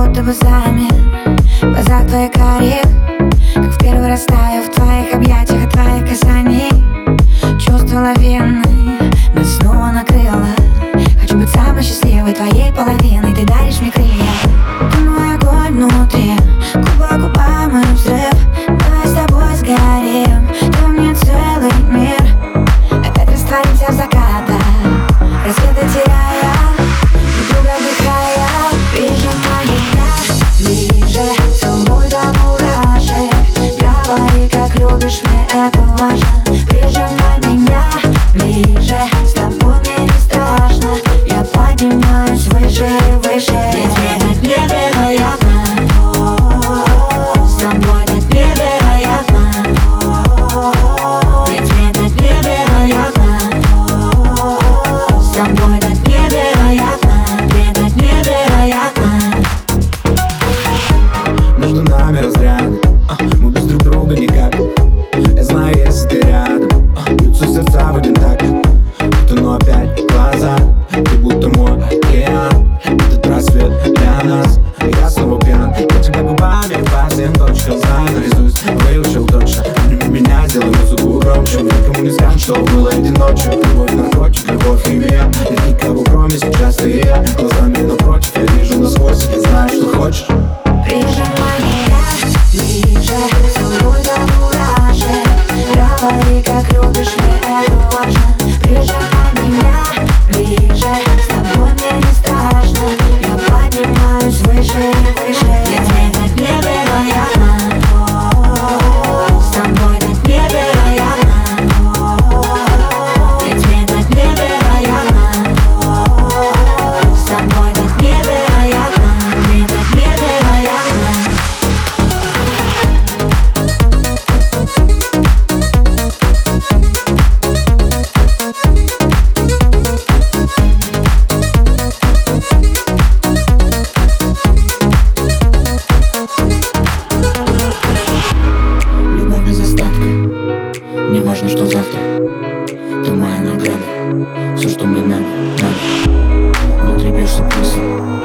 будто бы замер В глазах твоих карих Как в первый раз таю в твоих объятиях От твоих касаний. Чувство лавины Нас снова накрыло. Хочу быть самой счастливой твоей половиной. Ты даришь мне крылья. Ты мой огонь внутри. Губа губа мой взрыв. Давай с тобой сгорим. Ты мне целый мир. Опять растворимся в закатах Что было этой ночью? Любовь, наркотик, любовь и вера Никого кроме сейчас ты я Глазами Все, что мне надо, надо. Внутри бьется пульсом